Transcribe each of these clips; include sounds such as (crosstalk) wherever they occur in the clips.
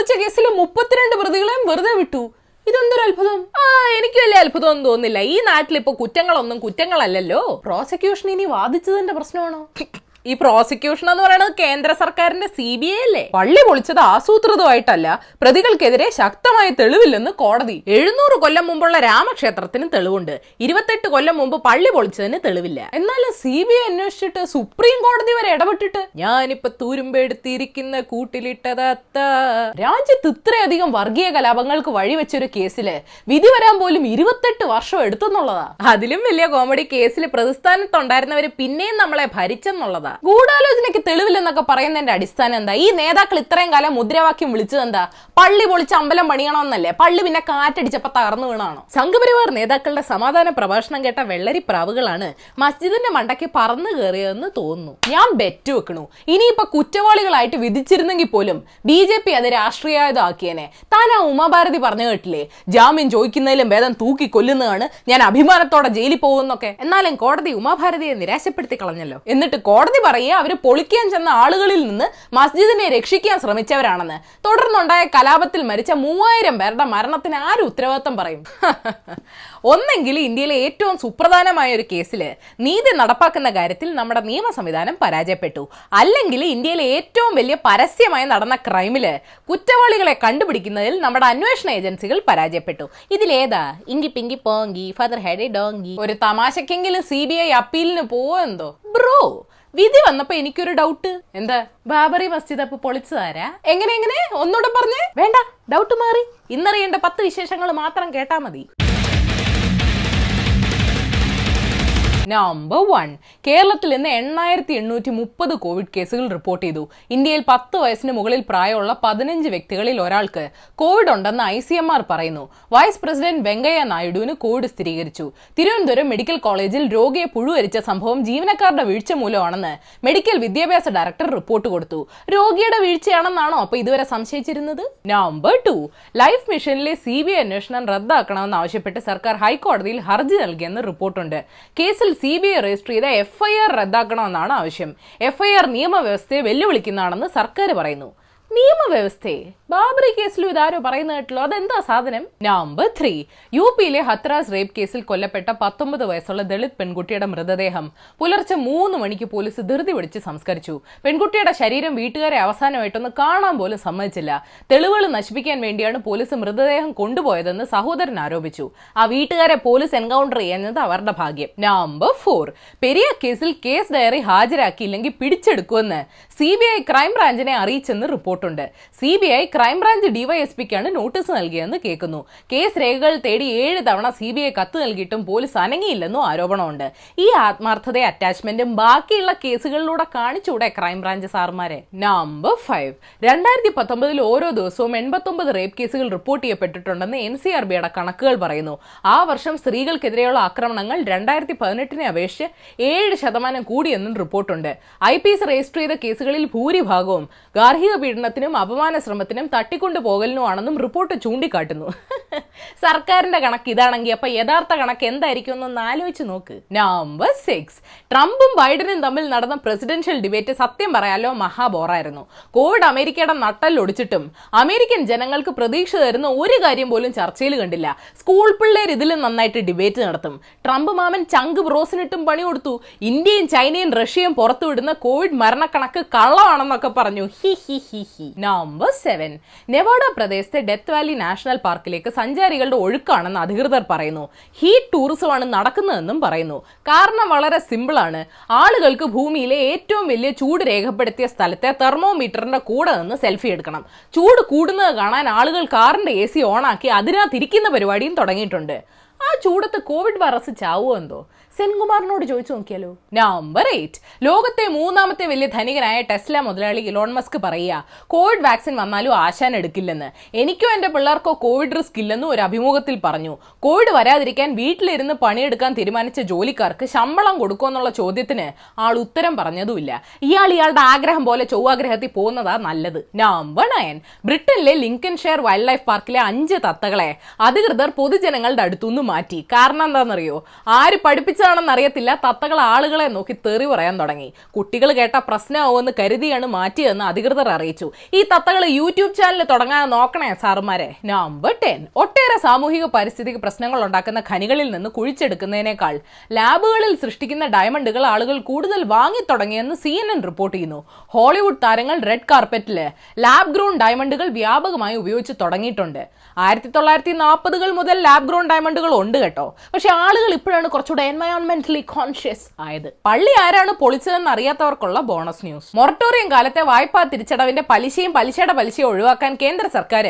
പൊളിച്ച കേസിൽ മുപ്പത്തിരണ്ട് പ്രതികളെയും വെറുതെ വിട്ടു. ഇതെന്തൊരു അത്ഭുതം? ആ എനിക്ക് വലിയ അത്ഭുതമൊന്നും തോന്നുന്നില്ല. ഈ നാട്ടിൽ ഇപ്പൊ കുറ്റങ്ങളൊന്നും കുറ്റങ്ങളല്ലല്ലോ. പ്രോസിക്യൂഷൻ ഇനി വാദിച്ചതിന്റെ പ്രശ്നമാണോ? (laughs) ഈ പ്രോസിക്യൂഷൻ എന്ന് പറയുന്നത് കേന്ദ്ര സർക്കാരിന്റെ സി ബി ഐ അല്ലേ? പള്ളി പൊളിച്ചത് ആസൂത്രിതമായിട്ടല്ല. പ്രതികൾക്കെതിരെ ശക്തമായ തെളിവില്ലെന്ന് കോടതി. എഴുന്നൂറ് കൊല്ലം മുമ്പുള്ള രാമക്ഷേത്രത്തിന് തെളിവുണ്ട്. ഇരുപത്തെട്ട് കൊല്ലം മുമ്പ് പള്ളി പൊളിച്ചതിന് തെളിവില്ല. എന്നാലും സി ബി ഐ അന്വേഷിച്ചിട്ട് സുപ്രീം കോടതി വരെ ഇടപെട്ടിട്ട് ഞാനിപ്പോ തുരുമ്പെടുത്തിരിക്കുന്ന കൂട്ടിലിട്ടതത്ത രാജ്യത്ത് ഇത്രയധികം വർഗീയ കലാപങ്ങൾക്ക് വഴിവെച്ചൊരു കേസിൽ വിധി വരാൻ പോലും ഇരുപത്തെട്ട് വർഷം എടുത്തെന്നുള്ളതാ. അതിലും വലിയ കോമഡി കേസിൽ പ്രതിസ്ഥാനത്തുണ്ടായിരുന്നവര് പിന്നെയും നമ്മളെ ഭരിച്ചെന്നുള്ളതാ. ഗൂഢാലോചനയ്ക്ക് തെളിവില്ലെന്നൊക്കെ പറയുന്നതിന്റെ അടിസ്ഥാനം എന്താ? ഈ നേതാക്കൾ ഇത്രയും കാലം മുദ്രാവാക്യം വിളിച്ചത് എന്താ? പള്ളി പൊളിച്ച് അമ്പലം പണിയണമെന്നല്ലേ? പള്ളി പിന്നെ കാറ്റടിച്ചപ്പോ തകർന്നു വീണാണോ? സംഘപരിവാർ നേതാക്കളുടെ സമാധാന പ്രഭാഷണം കേട്ട വെള്ളരി പ്രാവുകളാണ് മസ്ജിദിന്റെ മണ്ടയ്ക്ക് പറന്നു കയറിയതെന്ന് തോന്നുന്നു. ഞാൻ ബെറ്റ് വെക്കണു. ഇനിയിപ്പോ കുറ്റവാളികളായിട്ട് വിധിച്ചിരുന്നെങ്കിൽ പോലും ബി ജെ പി അത് രാഷ്ട്രീയതാക്കിയേനെ താൻ ആ ഉമാഭാരതി പറഞ്ഞു കേട്ടില്ലേ? ജാമ്യം ചോദിക്കുന്നതിലും ഭേദം തൂക്കി കൊല്ലുന്നതാണ് ഞാൻ അഭിമാനത്തോടെ ജയിലിൽ പോകുന്നൊക്കെ എന്നാലും കോടതി ഉമാഭാരതിയെ നിരാശപ്പെടുത്തി കളഞ്ഞല്ലോ. എന്നിട്ട് കോടതി പറയുക അവർ പൊളിക്കാൻ ചെന്ന ആളുകളിൽ നിന്ന് മസ്ജിദിനെ രക്ഷിക്കാൻ ശ്രമിച്ചവരാണെന്ന്. തുടർന്നുണ്ടായ കലാപത്തിൽ മരിച്ച മൂവായിരം പേരുടെ മരണത്തിന് ആര് ഉത്തരവാദിത്തം പറയും? (laughs) ഒന്നെങ്കിൽ ഇന്ത്യയിലെ ഏറ്റവും സുപ്രധാനമായ ഒരു കേസിൽ നീതി നടപ്പാക്കുന്ന കാര്യത്തിൽ നമ്മുടെ നിയമ സംവിധാനം പരാജയപ്പെട്ടു. അല്ലെങ്കിൽ ഇന്ത്യയിലെ ഏറ്റവും വലിയ പരസ്യമായി നടന്ന ക്രൈമിൽ കുറ്റവാളികളെ കണ്ടുപിടിക്കുന്നതിൽ നമ്മുടെ അന്വേഷണ ഏജൻസികൾ പരാജയപ്പെട്ടു. ഇതിലേതാ inky pinky ponky father had a donkey. ഒരു തമാശക്കെങ്കിലും സി ബി ഐ അപ്പീലിന് പോവോ എന്തോ? ബ്രോ വിധി വന്നപ്പോ എനിക്കൊരു ഡൗട്ട് എന്താ? ബാബറി മസ്ജിദ് അപ്പൊ പൊളിച്ചതാരാ? എങ്ങനെ എങ്ങനെ? ഒന്നുകൂടെ പറഞ്ഞേ. വേണ്ട ഡൗട്ട് മാറി. ഇന്നറിയേണ്ട പത്ത് വിശേഷങ്ങൾ മാത്രം കേട്ടാ മതി. നമ്പർ വൺ കേരളത്തിൽ ഇന്ന് എണ്ണായിരത്തി എണ്ണൂറ്റി മുപ്പത് കോവിഡ് കേസുകൾ റിപ്പോർട്ട് ചെയ്തു. ഇന്ത്യയിൽ പത്ത് വയസ്സിന് മുകളിൽ പ്രായമുള്ള പതിനഞ്ച് വ്യക്തികളിൽ ഒരാൾക്ക് കോവിഡ് ഉണ്ടെന്ന് ഐ സി എം ആർ പറയുന്നു. വൈസ് പ്രസിഡന്റ് വെങ്കയ്യ നായിഡുവിന് കോവിഡ് സ്ഥിരീകരിച്ചു. തിരുവനന്തപുരം മെഡിക്കൽ കോളേജിൽ രോഗിയെ പുഴുവരിച്ച സംഭവം ജീവനക്കാരുടെ വീഴ്ച മൂലമാണെന്ന് മെഡിക്കൽ വിദ്യാഭ്യാസ ഡയറക്ടർ റിപ്പോർട്ട് കൊടുത്തു. രോഗിയുടെ വീഴ്ചയാണെന്നാണോ അപ്പൊ ഇതുവരെ സംശയിച്ചിരുന്നത്? നമ്പർ ടു ലൈഫ് മിഷനിലെ സി ബി ഐ അന്വേഷണം റദ്ദാക്കണമെന്ന് ആവശ്യപ്പെട്ട് സർക്കാർ ഹൈക്കോടതിയിൽ ഹർജി നൽകിയെന്ന് റിപ്പോർട്ടുണ്ട്. കേസിൽ സി ബി ഐ രജിസ്റ്റർ ചെയ്ത എഫ്ഐആർ റദ്ദാക്കണമെന്നാണ് ആവശ്യം. എഫ്ഐആർ നിയമവ്യവസ്ഥയെ വെല്ലുവിളിക്കുന്നതാണെന്ന് സർക്കാർ പറയുന്നു. നിയമവ്യവസ്ഥയെ. ബാബറി കേസിലും ഇതാരോ പറയുന്ന കേട്ടല്ലോ അതെന്താ സാധനം? നമ്പർ ത്രീ യു പിയിലെ ഹത്രാസ് റേപ്പ് കേസിൽ കൊല്ലപ്പെട്ട പത്തൊമ്പത് വയസ്സുള്ള ദളിത് പെൺകുട്ടിയുടെ മൃതദേഹം പുലർച്ചെ മൂന്ന് മണിക്ക് പോലീസ് ധൃതി പിടിച്ച് സംസ്കരിച്ചു. പെൺകുട്ടിയുടെ ശരീരം വീട്ടുകാരെ അവസാനമായിട്ടൊന്ന് കാണാൻ പോലും സമ്മതിച്ചില്ല. തെളിവുകൾ നശിപ്പിക്കാൻ വേണ്ടിയാണ് പോലീസ് മൃതദേഹം കൊണ്ടുപോയതെന്ന് സഹോദരൻ ആരോപിച്ചു. ആ വീട്ടുകാരെ പോലീസ് എൻകൗണ്ടർ ചെയ്യുന്നത് അവരുടെ ഭാഗ്യം. നമ്പർ ഫോർ പെരിയ കേസിൽ കേസ് ഡയറി ഹാജരാക്കിയില്ലെങ്കിൽ പിടിച്ചെടുക്കുമെന്ന് സി ബി ഐ ക്രൈംബ്രാഞ്ചിനെ അറിയിച്ചെന്ന് റിപ്പോർട്ടുണ്ട്. C B I crime branch ഡിവൈഎസ്പിക്കാണ് notice നൽകിയെന്ന് കേൾക്കുന്നു. കേസ് രേഖകൾ തേടി ഏഴ് തവണ സി ബി ഐ കത്ത് നൽകിയിട്ടും പോലീസ് അനങ്ങിയില്ലെന്നും ആരോപണമുണ്ട്. ഈ ആത്മാർത്ഥത അറ്റാച്ച്മെന്റും ബാക്കിയുള്ള കേസുകളിലൂടെ കാണിച്ചൂടെ ക്രൈംബ്രാഞ്ച് സാർമാരെ? നമ്പർ ഫൈവ് രണ്ടായിരത്തി പത്തൊമ്പതിൽ ഓരോ ദിവസവും എൺപത്തൊമ്പത് റേപ്പ് കേസുകൾ റിപ്പോർട്ട് ചെയ്യപ്പെട്ടിട്ടുണ്ടെന്ന് എൻ സി ആർ ബിയുടെ കണക്കുകൾ പറയുന്നു. ആ വർഷം സ്ത്രീകൾക്കെതിരെയുള്ള ആക്രമണങ്ങൾ രണ്ടായിരത്തി പതിനെട്ടിനെ അപേക്ഷിച്ച് ഏഴ് ശതമാനം കൂടിയെന്നും റിപ്പോർട്ടുണ്ട്. ഐ പി എസ് രജിസ്റ്റർ ചെയ്ത കേസുകളിൽ ഭൂരിഭാഗവും ഗാർഹിക പീഡനത്തിനും അപമാന ശ്രമത്തിനും തട്ടിക്കൊണ്ടു പോകലിനുമാണെന്നും റിപ്പോർട്ട് ചൂണ്ടിക്കാട്ടുന്നു. (laughs) സർക്കാരിന്റെ കണക്ക് ഇതാണെങ്കിൽ അപ്പൊ യഥാർത്ഥ കണക്ക് എന്തായിരിക്കും എന്നൊന്ന് ആലോചിച്ച് നോക്ക്. നമ്പർ സിക്സ് ട്രംപും ബൈഡനും തമ്മിൽ നടന്ന പ്രസിഡൻഷ്യൽ ഡിബേറ്റ് സത്യം പറയാലോ മഹാബോറായിരുന്നു കോവിഡ് അമേരിക്കയുടെ നട്ടല്ലൊടിച്ചിട്ടും അമേരിക്കൻ ജനങ്ങൾക്ക് പ്രതീക്ഷ തരുന്ന ഒരു കാര്യം പോലും ചർച്ചയിൽ കണ്ടില്ല. സ്കൂൾ പിള്ളേർ ഇതിലും നന്നായിട്ട് ഡിബേറ്റ് നടത്തും. ട്രംപ് മാമൻ ചങ്ക് ബ്രോസിനിട്ടും പണി കൊടുത്തു. ഇന്ത്യയും ചൈനയും റഷ്യയും പുറത്തുവിടുന്ന കോവിഡ് മരണക്കണക്ക് കള്ളമാണെന്നൊക്കെ പറഞ്ഞു. ഹി ഹി ഹി ഹി. നമ്പർ സെവൻ നെവാഡ പ്രദേശത്തെ ഡെത്ത് വാലി നാഷണൽ പാർക്കിലേക്ക് സഞ്ചാരികളുടെ ഒഴുക്കാണെന്ന് അധികൃതർ പറയുന്നു. ഹീറ്റ് ടൂറിസമാണ് നടക്കുന്നതെന്നും പറയുന്നു. കാരണം വളരെ സിമ്പിളാണ് ആളുകൾക്ക് ഭൂമിയിലെ ഏറ്റവും വലിയ ചൂട് രേഖപ്പെടുത്തിയ സ്ഥലത്തെ തെർമോമീറ്ററിന്റെ കൂടെ നിന്ന് സെൽഫി എടുക്കണം. ചൂട് കൂടുന്നത് കാണാൻ ആളുകൾ കാറിന്റെ എ സി ഓണാക്കി അതിനകത്തിരിക്കുന്ന പരിപാടിയും തുടങ്ങിയിട്ടുണ്ട്. ആ ചൂടത്ത് കോവിഡ് വൈറസ് ചാവോ എന്തോ? സെൻകുമാറിനോട് ചോദിച്ചു നോക്കിയാലോ? നമ്പർ എയ്റ്റ് ലോകത്തെ മൂന്നാമത്തെ വലിയ ധനികനായ ടെസ്ല മുതലാളി ഇലോൺ മസ്ക് പറയുക കോവിഡ് വാക്സിൻ വന്നാലും ആശാൻ എടുക്കില്ലെന്ന്. എനിക്കോ എന്റെ പിള്ളേർക്കോ കോവിഡ് റിസ്ക് ഇല്ലെന്നും ഒരു അഭിമുഖത്തിൽ പറഞ്ഞു. കോവിഡ് വരാതിരിക്കാൻ വീട്ടിലിരുന്ന് പണിയെടുക്കാൻ തീരുമാനിച്ച ജോലിക്കാർക്ക് ശമ്പളം കൊടുക്കുമെന്നുള്ള ചോദ്യത്തിന് ആൾ ഉത്തരം പറഞ്ഞതുമില്ല. ഇയാൾ ഇയാളുടെ ആഗ്രഹം പോലെ ചൊവ്വാഗ്രഹത്തിൽ പോകുന്നതാ നല്ലത്. നമ്പർ നയൻ ബ്രിട്ടനിലെ ലിങ്കൻ ഷെയർ വൈൽഡ് ലൈഫ് പാർക്കിലെ അഞ്ച് തത്തകളെ അധികൃതർ പൊതുജനങ്ങളുടെ അടുത്തുനിന്ന് മാറ്റി. കാരണം എന്താണെന്നറിയോ? ആര് പഠിപ്പിച്ച അറിയത്തില്ല. തത്തകൾ ആളുകളെ നോക്കി തെറി പറയാൻ തുടങ്ങി. കുട്ടികൾ കേട്ട പ്രശ്നമാവുമെന്ന് കരുതിയാണ് മാറ്റിയതെന്ന് അധികൃതർ അറിയിച്ചു. ഈ തത്തകൾ യൂട്യൂബ് ചാനൽ തുടങ്ങാൻ നോക്കണേ സാറുമാരെ. നമ്പർ ടെൻ ഒട്ടേറെ സാമൂഹിക പരിസ്ഥിതിക്ക് പ്രശ്നങ്ങൾ ഉണ്ടാക്കുന്ന ഖനികളിൽ നിന്ന് കുഴിച്ചെടുക്കുന്നതിനേക്കാൾ ലാബുകളിൽ സൃഷ്ടിക്കുന്ന ഡയമണ്ടുകൾ ആളുകൾ കൂടുതൽ വാങ്ങി തുടങ്ങിയെന്ന് സി എൻ എൻ റിപ്പോർട്ട് ചെയ്യുന്നു. ഹോളിവുഡ് താരങ്ങൾ റെഡ് കാർപ്പറ്റിൽ ലാബ് ഗ്രോൺ ഡയമണ്ടുകൾ വ്യാപകമായി ഉപയോഗിച്ച് തുടങ്ങിയിട്ടുണ്ട്. ആയിരത്തി തൊള്ളായിരത്തി നാൽപ്പതുകൾ മുതൽ ലാബ് ഗ്രോൺ ഡയമണ്ടുകൾ ഉണ്ട് കേട്ടോ. പക്ഷെ ആളുകൾ ഇപ്പോഴാണ് കുറച്ചുകൂടെ എൻവയോൺമെന്റലി കോൺഷ്യസ് ആയത്. പള്ളി ആരാണ് പൊളിച്ചതെന്ന് അറിയാത്തവർക്കുള്ള ബോണസ് ന്യൂസ് മൊറട്ടോറിയം കാലത്തെ വായ്പാ തിരിച്ചടവിന്റെ പലിശയും പലിശയുടെ പലിശയും ഒഴിവാക്കാൻ കേന്ദ്ര സർക്കാർ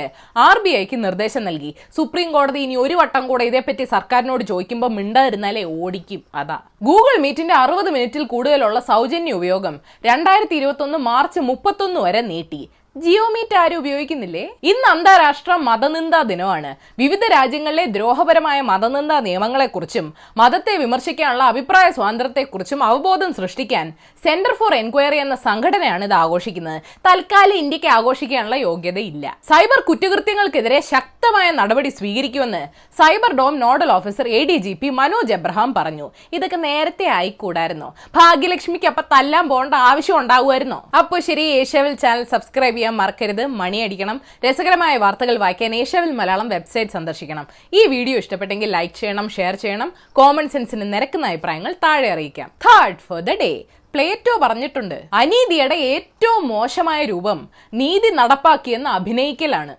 ആർ ബി ഐക്ക് നിർദ്ദേശം നൽകി. സുപ്രീം കോടതി ഇനി ഒരു വട്ടം കൂടെ ഇതേപ്പറ്റി സർക്കാരിനോട് ചോദിക്കുമ്പോൾ മിണ്ടാതിരുന്നാലേ ഓടിക്കും. അതാ. ഗൂഗിൾ മീറ്റിന്റെ അറുപത് മിനിറ്റിൽ കൂടുതലുള്ള സൗജന്യ ഉപയോഗം രണ്ടായിരത്തി ഇരുപത്തി ഒന്ന് മാർച്ച് മുപ്പത്തൊന്ന് വരെ നീട്ടി. ജിയോ മീറ്റ് ആരും ഉപയോഗിക്കുന്നില്ലേ? ഇന്ന് അന്താരാഷ്ട്ര മതനിന്ദാ ദിനമാണ്. വിവിധ രാജ്യങ്ങളിലെ ദ്രോഹപരമായ മതനിന്ദാ നിയമങ്ങളെക്കുറിച്ചും മതത്തെ വിമർശിക്കാനുള്ള അഭിപ്രായ സ്വാതന്ത്ര്യത്തെക്കുറിച്ചും അവബോധം സൃഷ്ടിക്കാൻ സെന്റർ ഫോർ എൻക്വയറി എന്ന സംഘടനയാണ് ഇത് ആഘോഷിക്കുന്നത്. തൽക്കാലം ഇന്ത്യയ്ക്ക് ആഘോഷിക്കാനുള്ള യോഗ്യതയില്ല. സൈബർ കുറ്റകൃത്യങ്ങൾക്കെതിരെ ശക്തമായ നടപടി സ്വീകരിക്കുമെന്ന് cyber dome nodal officer A D G P Manoj Abraham പറഞ്ഞു. ഇതൊക്കെ നേരത്തെ ആയിക്കൂടായിരുന്നോ. ഭാഗ്യലക്ഷ്മിക്ക് അപ്പൊ തല്ലാൻ പോകേണ്ട ആവശ്യം ഉണ്ടാകുമായിരുന്നോ അപ്പോൾ ശരി ഏഷ്യാവിൽ ചാനൽ സബ്സ്ക്രൈബ് ചെയ്യാൻ മറക്കരുത് മണിയടിക്കണം. രസകരമായ വാർത്തകൾ വായിക്കാൻ ഏഷ്യാവിൽ മലയാളം വെബ്സൈറ്റ് സന്ദർശിക്കണം. ഈ വീഡിയോ ഇഷ്ടപ്പെട്ടെങ്കിൽ ലൈക്ക് ചെയ്യണം ഷെയർ ചെയ്യണം. കോമൺ സെൻസിന് നിരക്കുന്ന അഭിപ്രായങ്ങൾ താഴെ അറിയിക്കാം. Third for the day Plato പറഞ്ഞിട്ടുണ്ട്. അനീതിയുടെ ഏറ്റവും മോശമായ രൂപം നീതി നടപ്പാക്കിയെന്ന് അഭിനയിക്കലാണ്.